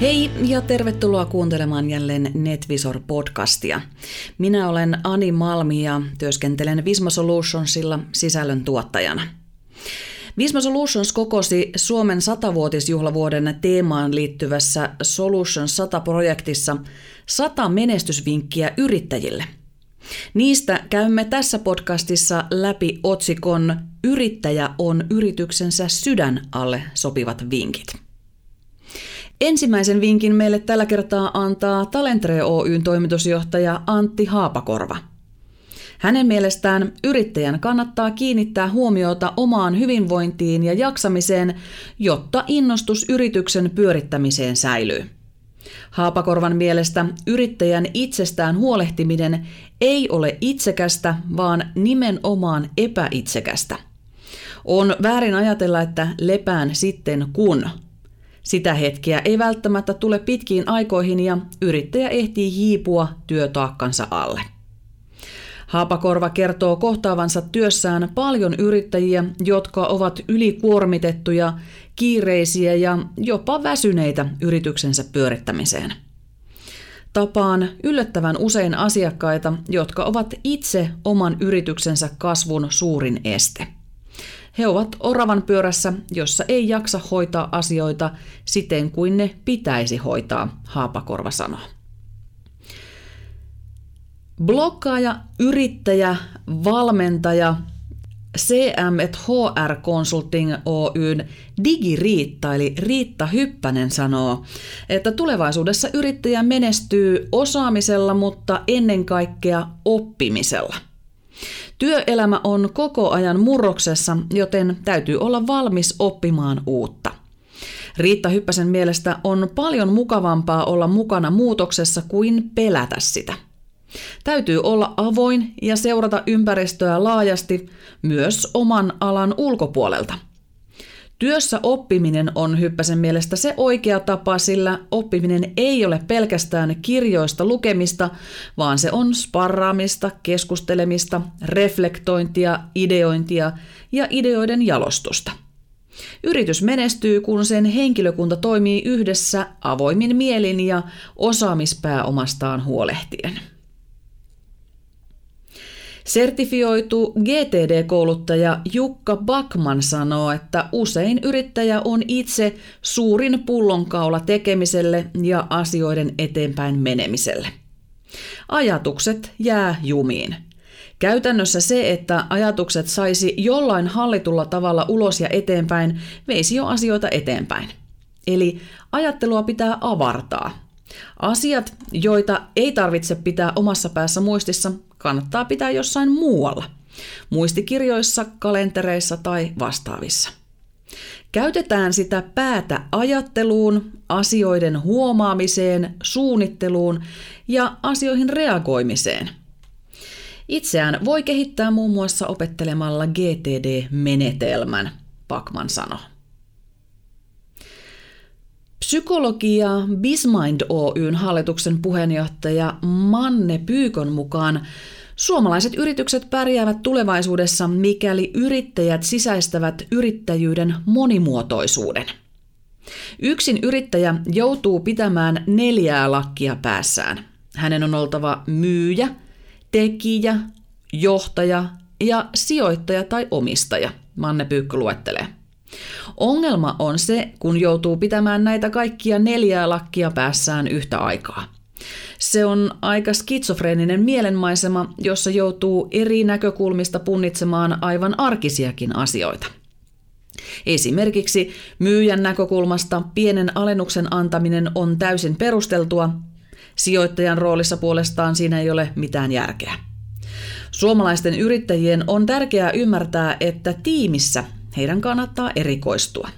Hei ja tervetuloa kuuntelemaan jälleen NetVisor-podcastia. Minä olen Ani Malmi ja työskentelen Visma Solutionsilla sisällön tuottajana. Visma Solutions kokosi Suomen satavuotisjuhlavuoden teemaan liittyvässä Solutions 100-projektissa 100 menestysvinkkiä yrittäjille. Niistä käymme tässä podcastissa läpi otsikon Yrittäjä on yrityksensä sydän alle sopivat vinkit. Ensimmäisen vinkin meille tällä kertaa antaa Talentre Oyn toimitusjohtaja Antti Haapakorva. Hänen mielestään yrittäjän kannattaa kiinnittää huomiota omaan hyvinvointiin ja jaksamiseen, jotta innostus yrityksen pyörittämiseen säilyy. Haapakorvan mielestä yrittäjän itsestään huolehtiminen ei ole itsekästä, vaan nimenomaan epäitsekästä. On väärin ajatella, että lepään sitten kun – sitä hetkeä ei välttämättä tule pitkiin aikoihin ja yrittäjä ehtii hiipua työtaakkansa alle. Haapakorva kertoo kohtaavansa työssään paljon yrittäjiä, jotka ovat ylikuormitettuja, kiireisiä ja jopa väsyneitä yrityksensä pyörittämiseen. Tapaan yllättävän usein asiakkaita, jotka ovat itse oman yrityksensä kasvun suurin este – he ovat oravan pyörässä, jossa ei jaksa hoitaa asioita siten kuin ne pitäisi hoitaa, Haapakorva sanoo. Blokkaaja, yrittäjä, valmentaja, CM HR Consulting Oyn Digiriitta eli Riitta Hyppänen sanoo, että tulevaisuudessa yrittäjä menestyy osaamisella, mutta ennen kaikkea oppimisella. Työelämä on koko ajan murroksessa, joten täytyy olla valmis oppimaan uutta. Riitta Hyppäsen mielestä on paljon mukavampaa olla mukana muutoksessa kuin pelätä sitä. Täytyy olla avoin ja seurata ympäristöä laajasti myös oman alan ulkopuolelta – Työssä oppiminen on Hyppäsen mielestä se oikea tapa, sillä oppiminen ei ole pelkästään kirjoista lukemista, vaan se on sparraamista, keskustelemista, reflektointia, ideointia ja ideoiden jalostusta. Yritys menestyy, kun sen henkilökunta toimii yhdessä avoimin mielin ja osaamispääomastaan huolehtien. Sertifioitu GTD-kouluttaja Jukka Bakman sanoo, että usein yrittäjä on itse suurin pullonkaula tekemiselle ja asioiden eteenpäin menemiselle. Ajatukset jää jumiin. Käytännössä se, että ajatukset saisi jollain hallitulla tavalla ulos ja eteenpäin, veisi jo asioita eteenpäin. Eli ajattelua pitää avartaa. Asiat, joita ei tarvitse pitää omassa päässä muistissa, kannattaa pitää jossain muualla. Muistikirjoissa, kalentereissa tai vastaavissa. Käytetään sitä päätä ajatteluun, asioiden huomaamiseen, suunnitteluun ja asioihin reagoimiseen. Itseään voi kehittää muun muassa opettelemalla GTD-menetelmän, Pakman sanoi. Psykologia Bismind Oyn hallituksen puheenjohtaja Manne Pyykon mukaan suomalaiset yritykset pärjäävät tulevaisuudessa, mikäli yrittäjät sisäistävät yrittäjyyden monimuotoisuuden. Yksin yrittäjä joutuu pitämään neljää lakkia päässään. Hänen on oltava myyjä, tekijä, johtaja ja sijoittaja tai omistaja, Manne Pyykkö luettelee. Ongelma on se, kun joutuu pitämään näitä kaikkia neljää lakkia päässään yhtä aikaa. Se on aika skitsofreeninen mielenmaisema, jossa joutuu eri näkökulmista punnitsemaan aivan arkisiakin asioita. Esimerkiksi myyjän näkökulmasta pienen alennuksen antaminen on täysin perusteltua, sijoittajan roolissa puolestaan siinä ei ole mitään järkeä. Suomalaisten yrittäjien on tärkeää ymmärtää, että tiimissä heidän kannattaa erikoistua.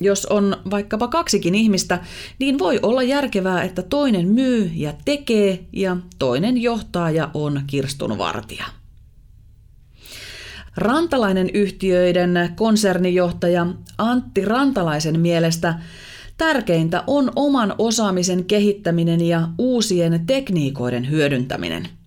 Jos on vaikkapa kaksikin ihmistä, niin voi olla järkevää, että toinen myy ja tekee ja toinen johtaa ja on kirstun vartija. Rantalainen yhtiöiden konsernijohtaja Antti Rantalaisen mielestä tärkeintä on oman osaamisen kehittäminen ja uusien tekniikoiden hyödyntäminen –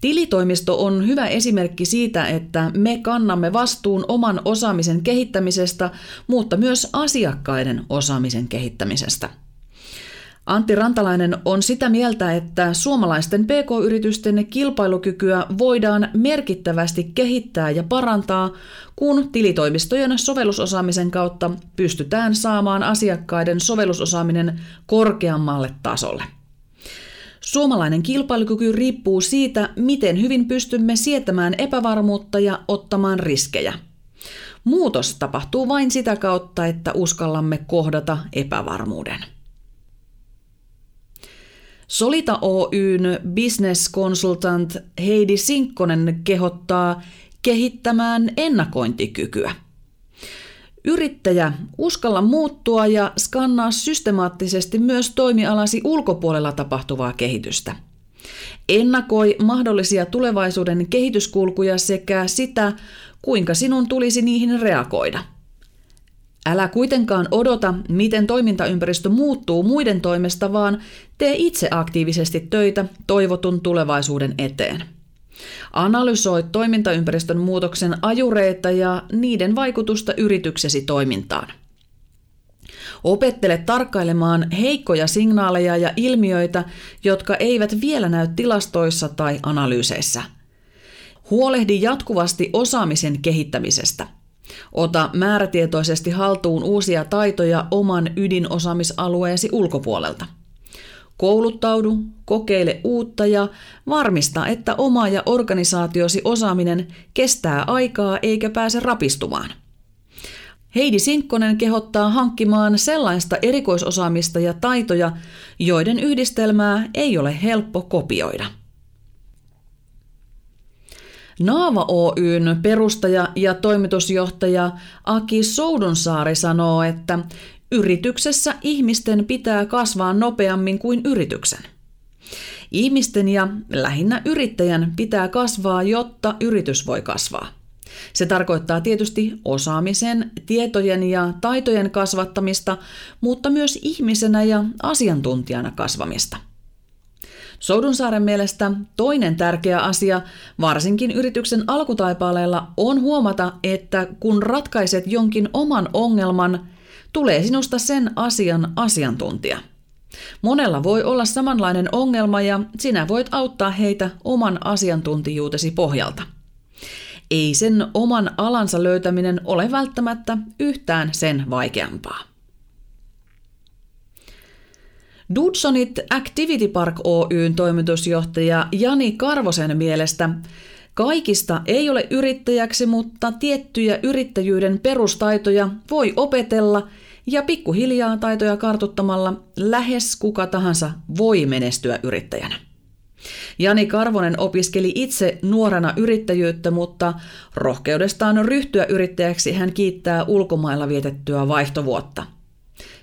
Tilitoimisto on hyvä esimerkki siitä, että me kannamme vastuun oman osaamisen kehittämisestä, mutta myös asiakkaiden osaamisen kehittämisestä. Antti Rantalainen on sitä mieltä, että suomalaisten pk-yritysten kilpailukykyä voidaan merkittävästi kehittää ja parantaa, kun tilitoimistojen sovellusosaamisen kautta pystytään saamaan asiakkaiden sovellusosaaminen korkeammalle tasolle. Suomalainen kilpailukyky riippuu siitä, miten hyvin pystymme sietämään epävarmuutta ja ottamaan riskejä. Muutos tapahtuu vain sitä kautta, että uskallamme kohdata epävarmuuden. Solita Oyn business consultant Heidi Sinkkonen kehottaa kehittämään ennakointikykyä. Yrittäjä, uskalla muuttua ja skannaa systemaattisesti myös toimialasi ulkopuolella tapahtuvaa kehitystä. Ennakoi mahdollisia tulevaisuuden kehityskulkuja sekä sitä, kuinka sinun tulisi niihin reagoida – Älä kuitenkaan odota, miten toimintaympäristö muuttuu muiden toimesta, vaan tee itse aktiivisesti töitä toivotun tulevaisuuden eteen. Analysoi toimintaympäristön muutoksen ajureita ja niiden vaikutusta yrityksesi toimintaan. Opettele tarkkailemaan heikkoja signaaleja ja ilmiöitä, jotka eivät vielä näy tilastoissa tai analyyseissä. Huolehdi jatkuvasti osaamisen kehittämisestä – Ota määrätietoisesti haltuun uusia taitoja oman ydinosaamisalueesi ulkopuolelta. Kouluttaudu, kokeile uutta ja varmista, että oma ja organisaatiosi osaaminen kestää aikaa eikä pääse rapistumaan. Heidi Sinkkonen kehottaa hankkimaan sellaista erikoisosaamista ja taitoja, joiden yhdistelmää ei ole helppo kopioida. Naava Oyn perustaja ja toimitusjohtaja Aki Soudunsaari sanoo, että yrityksessä ihmisten pitää kasvaa nopeammin kuin yrityksen. Ihmisten ja lähinnä yrittäjän pitää kasvaa, jotta yritys voi kasvaa. Se tarkoittaa tietysti osaamisen, tietojen ja taitojen kasvattamista, mutta myös ihmisenä ja asiantuntijana kasvamista – Soudunsaaren mielestä toinen tärkeä asia, varsinkin yrityksen alkutaipaleella, on huomata, että kun ratkaiset jonkin oman ongelman, tulee sinusta sen asian asiantuntija. Monella voi olla samanlainen ongelma ja sinä voit auttaa heitä oman asiantuntijuutesi pohjalta. Ei sen oman alansa löytäminen ole välttämättä yhtään sen vaikeampaa. Dudsonit Activity Park Oyn toimitusjohtaja Jani Karvosen mielestä kaikista ei ole yrittäjäksi, mutta tiettyjä yrittäjyyden perustaitoja voi opetella ja pikkuhiljaa taitoja kartuttamalla lähes kuka tahansa voi menestyä yrittäjänä. Jani Karvonen opiskeli itse nuorena yrittäjyyttä, mutta rohkeudestaan ryhtyä yrittäjäksi hän kiittää ulkomailla vietettyä vaihtovuotta –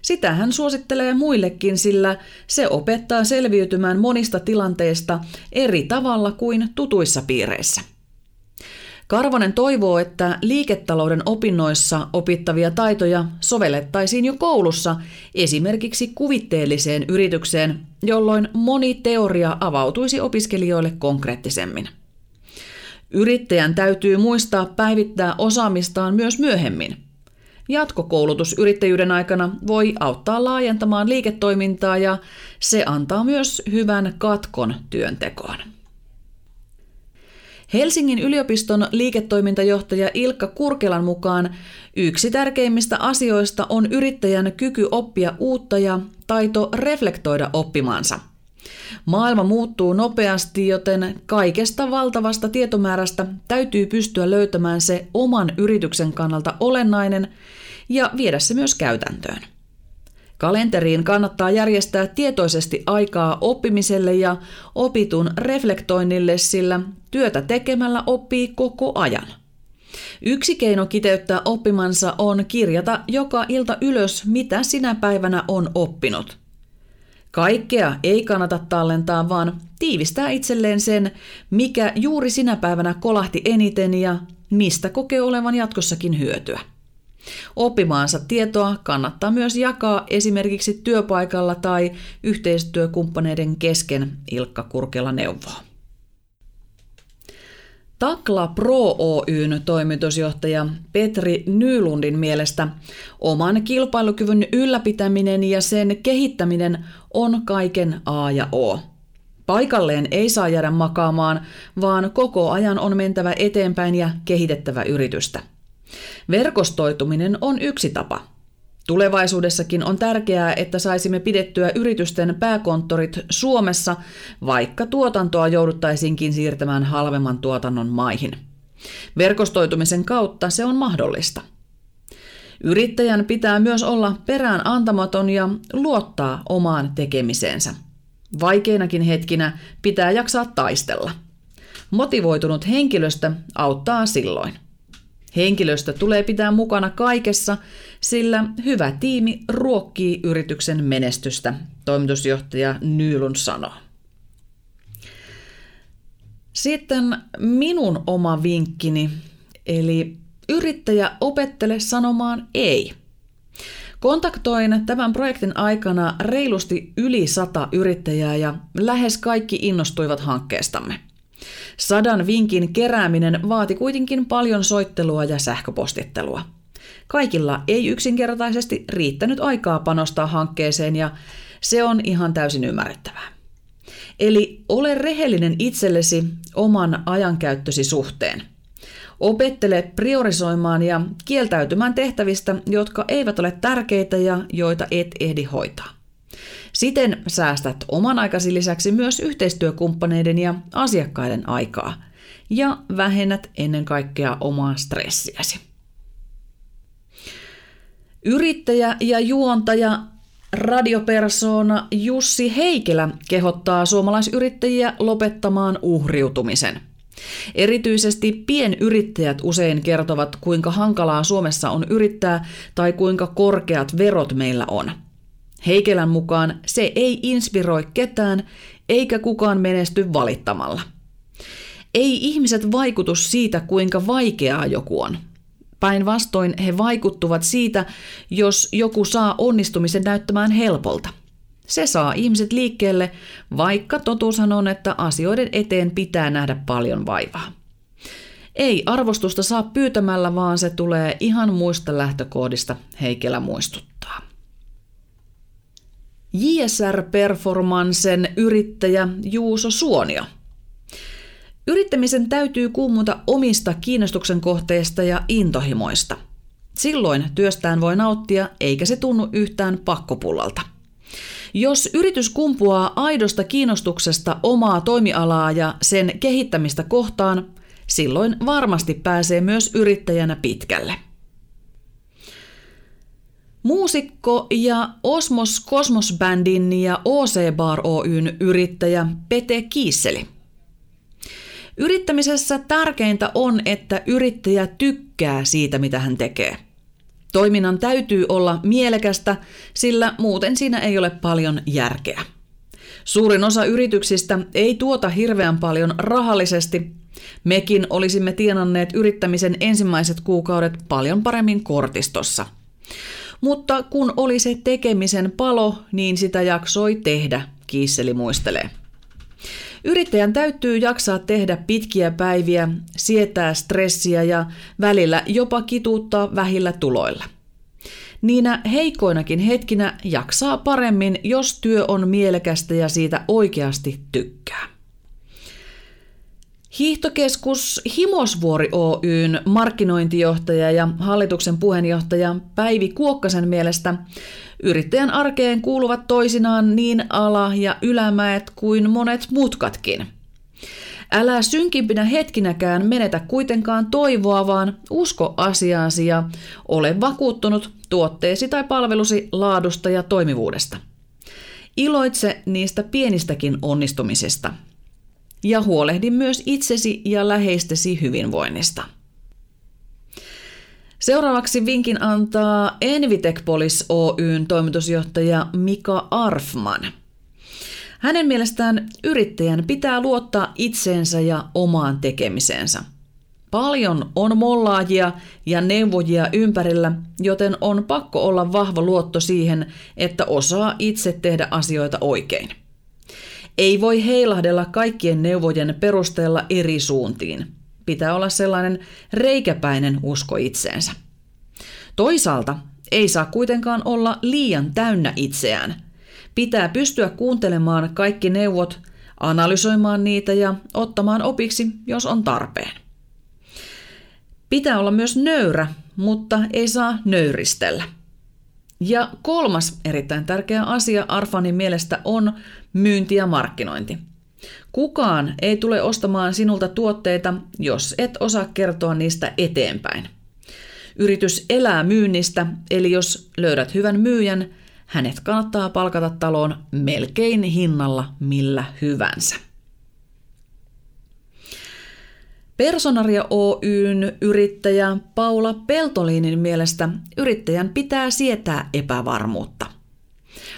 sitä hän suosittelee muillekin, sillä se opettaa selviytymään monista tilanteista eri tavalla kuin tutuissa piireissä. Karvonen toivoo, että liiketalouden opinnoissa opittavia taitoja sovellettaisiin jo koulussa esimerkiksi kuvitteelliseen yritykseen, jolloin moni teoria avautuisi opiskelijoille konkreettisemmin. Yrittäjän täytyy muistaa päivittää osaamistaan myös myöhemmin – Jatkokoulutus yrittäjyyden aikana voi auttaa laajentamaan liiketoimintaa ja se antaa myös hyvän katkon työntekoon. Helsingin yliopiston liiketoimintajohtaja Ilkka Kurkelan mukaan yksi tärkeimmistä asioista on yrittäjän kyky oppia uutta ja taito reflektoida oppimansa – Maailma muuttuu nopeasti, joten kaikesta valtavasta tietomäärästä täytyy pystyä löytämään se oman yrityksen kannalta olennainen ja viedä se myös käytäntöön. Kalenteriin kannattaa järjestää tietoisesti aikaa oppimiselle ja opitun reflektoinnille, sillä työtä tekemällä oppii koko ajan. Yksi keino kiteyttää oppimansa on kirjata joka ilta ylös, mitä sinä päivänä on oppinut. Kaikkea ei kannata tallentaa, vaan tiivistää itselleen sen, mikä juuri sinä päivänä kolahti eniten ja mistä kokee olevan jatkossakin hyötyä. Oppimaansa tietoa kannattaa myös jakaa esimerkiksi työpaikalla tai yhteistyökumppaneiden kesken, Ilkka Kurkela neuvoo. Takla Pro Oyn toimitusjohtaja Petri Nylundin mielestä oman kilpailukyvyn ylläpitäminen ja sen kehittäminen on kaiken A ja O. Paikalleen ei saa jäädä makaamaan, vaan koko ajan on mentävä eteenpäin ja kehitettävä yritystä. Verkostoituminen on yksi tapa. Tulevaisuudessakin on tärkeää, että saisimme pidettyä yritysten pääkonttorit Suomessa, vaikka tuotantoa jouduttaisinkin siirtämään halvemman tuotannon maihin. Verkostoitumisen kautta se on mahdollista. Yrittäjän pitää myös olla perään antamaton ja luottaa omaan tekemiseensä. Vaikeinakin hetkinä pitää jaksaa taistella. Motivoitunut henkilöstö auttaa silloin. Henkilöstö tulee pitää mukana kaikessa, sillä hyvä tiimi ruokkii yrityksen menestystä, toimitusjohtaja Nylun sanoo. Sitten minun oma vinkkini, eli yrittäjä opettele sanomaan ei. Kontaktoin tämän projektin aikana reilusti yli sata yrittäjää ja lähes kaikki innostuivat hankkeestamme. Sadan vinkin kerääminen vaati kuitenkin paljon soittelua ja sähköpostittelua. Kaikilla ei yksinkertaisesti riittänyt aikaa panostaa hankkeeseen ja se on ihan täysin ymmärrettävää. Eli ole rehellinen itsellesi oman ajankäyttösi suhteen. Opettele priorisoimaan ja kieltäytymään tehtävistä, jotka eivät ole tärkeitä ja joita et ehdi hoitaa. Siten säästät oman aikasi lisäksi myös yhteistyökumppaneiden ja asiakkaiden aikaa ja vähennät ennen kaikkea omaa stressiäsi. Yrittäjä ja juontaja radiopersona Jussi Heikelä kehottaa suomalaisyrittäjiä lopettamaan uhriutumisen. Erityisesti pienyrittäjät usein kertovat, kuinka hankalaa Suomessa on yrittää tai kuinka korkeat verot meillä on – Heikelän mukaan se ei inspiroi ketään, eikä kukaan menesty valittamalla. Ei ihmiset vaikutu siitä, kuinka vaikeaa joku on. Päinvastoin he vaikuttuvat siitä, jos joku saa onnistumisen näyttämään helpolta. Se saa ihmiset liikkeelle, vaikka totuushan on, että asioiden eteen pitää nähdä paljon vaivaa. Ei arvostusta saa pyytämällä, vaan se tulee ihan muista lähtökohdista, Heikelä muistuttaa. JSR Performancen yrittäjä Juuso Suonio. Yrittämisen täytyy kuumuta omista kiinnostuksen kohteista ja intohimoista. Silloin työstään voi nauttia, eikä se tunnu yhtään pakkopullalta. Jos yritys kumpuaa aidosta kiinnostuksesta omaa toimialaa ja sen kehittämistä kohtaan, silloin varmasti pääsee myös yrittäjänä pitkälle. Muusikko ja Osmos Kosmos Bandin ja OC Bar Oyn yrittäjä Pete Kiisseli. Yrittämisessä tärkeintä on, että yrittäjä tykkää siitä, mitä hän tekee. Toiminnan täytyy olla mielekästä, sillä muuten siinä ei ole paljon järkeä. Suurin osa yrityksistä ei tuota hirveän paljon rahallisesti. Mekin olisimme tienanneet yrittämisen ensimmäiset kuukaudet paljon paremmin kortistossa – mutta kun oli se tekemisen palo, niin sitä jaksoi tehdä, Kiisseli muistelee. Yrittäjän täytyy jaksaa tehdä pitkiä päiviä, sietää stressiä ja välillä jopa kituuttaa vähillä tuloilla. Niinä heikoinakin hetkinä jaksaa paremmin, jos työ on mielekästä ja siitä oikeasti tykkää. Hiihtokeskus Himosvuori Oyn markkinointijohtaja ja hallituksen puheenjohtaja Päivi Kuokkasen mielestä yrittäjän arkeen kuuluvat toisinaan niin ala- ja ylämäet kuin monet mutkatkin. Älä synkimpinä hetkinäkään menetä kuitenkaan toivoa, vaan usko asiaasi ja ole vakuuttunut tuotteesi tai palvelusi laadusta ja toimivuudesta. Iloitse niistä pienistäkin onnistumisista – ja huolehdi myös itsesi ja läheistesi hyvinvoinnista. Seuraavaksi vinkin antaa Envitecpolis Oyn toimitusjohtaja Mika Arfman. Hänen mielestään yrittäjän pitää luottaa itseensä ja omaan tekemiseensä. Paljon on mollaajia ja neuvojia ympärillä, joten on pakko olla vahva luotto siihen, että osaa itse tehdä asioita oikein. Ei voi heilahdella kaikkien neuvojen perusteella eri suuntiin. pitää olla sellainen reikäpäinen usko itseensä. Toisaalta ei saa kuitenkaan olla liian täynnä itseään. Pitää pystyä kuuntelemaan kaikki neuvot, analysoimaan niitä ja ottamaan opiksi, jos on tarpeen. Pitää olla myös nöyrä, mutta ei saa nöyristellä. Ja kolmas erittäin tärkeä asia Arfanin mielestä on myynti ja markkinointi. Kukaan ei tule ostamaan sinulta tuotteita, jos et osaa kertoa niistä eteenpäin. Yritys elää myynnistä, eli jos löydät hyvän myyjän, hänet kannattaa palkata taloon melkein hinnalla millä hyvänsä. Personaria Oyn yrittäjä Paula Peltoliinin mielestä yrittäjän pitää sietää epävarmuutta.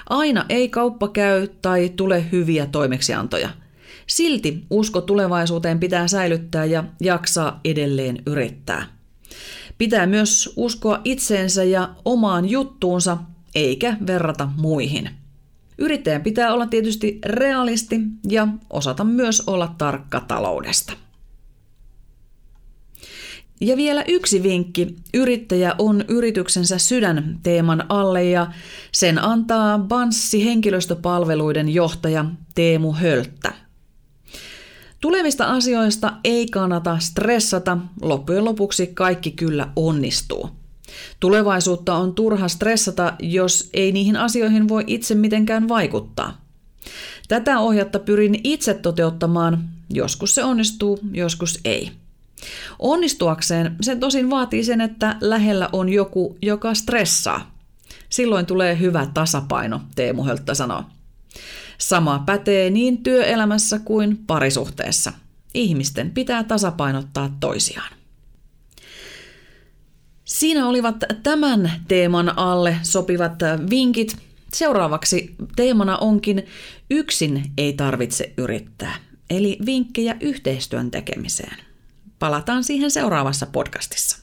Aina ei kauppa käy tai tule hyviä toimeksiantoja. Silti usko tulevaisuuteen pitää säilyttää ja jaksaa edelleen yrittää. Pitää myös uskoa itseensä ja omaan juttuunsa, eikä verrata muihin. Yrittäjän pitää olla tietysti realisti ja osata myös olla tarkka taloudesta. Ja vielä yksi vinkki. Yrittäjä on yrityksensä sydän teeman alle ja sen antaa Banssi henkilöstöpalveluiden johtaja Teemu Hölttä. Tulevista asioista ei kannata stressata, loppujen lopuksi kaikki kyllä onnistuu. Tulevaisuutta on turha stressata, jos ei niihin asioihin voi itse mitenkään vaikuttaa. Tätä ohjatta pyrin itse toteuttamaan, joskus se onnistuu, joskus ei. Onnistuakseen se tosin vaatii sen, että lähellä on joku, joka stressaa. Silloin tulee hyvä tasapaino, Teemu Hölttä sanoo. Sama pätee niin työelämässä kuin parisuhteessa. Ihmisten pitää tasapainottaa toisiaan. Siinä olivat tämän teeman alle sopivat vinkit. Seuraavaksi teemana onkin yksin ei tarvitse yrittää, eli vinkkejä yhteistyön tekemiseen. Palataan siihen seuraavassa podcastissa.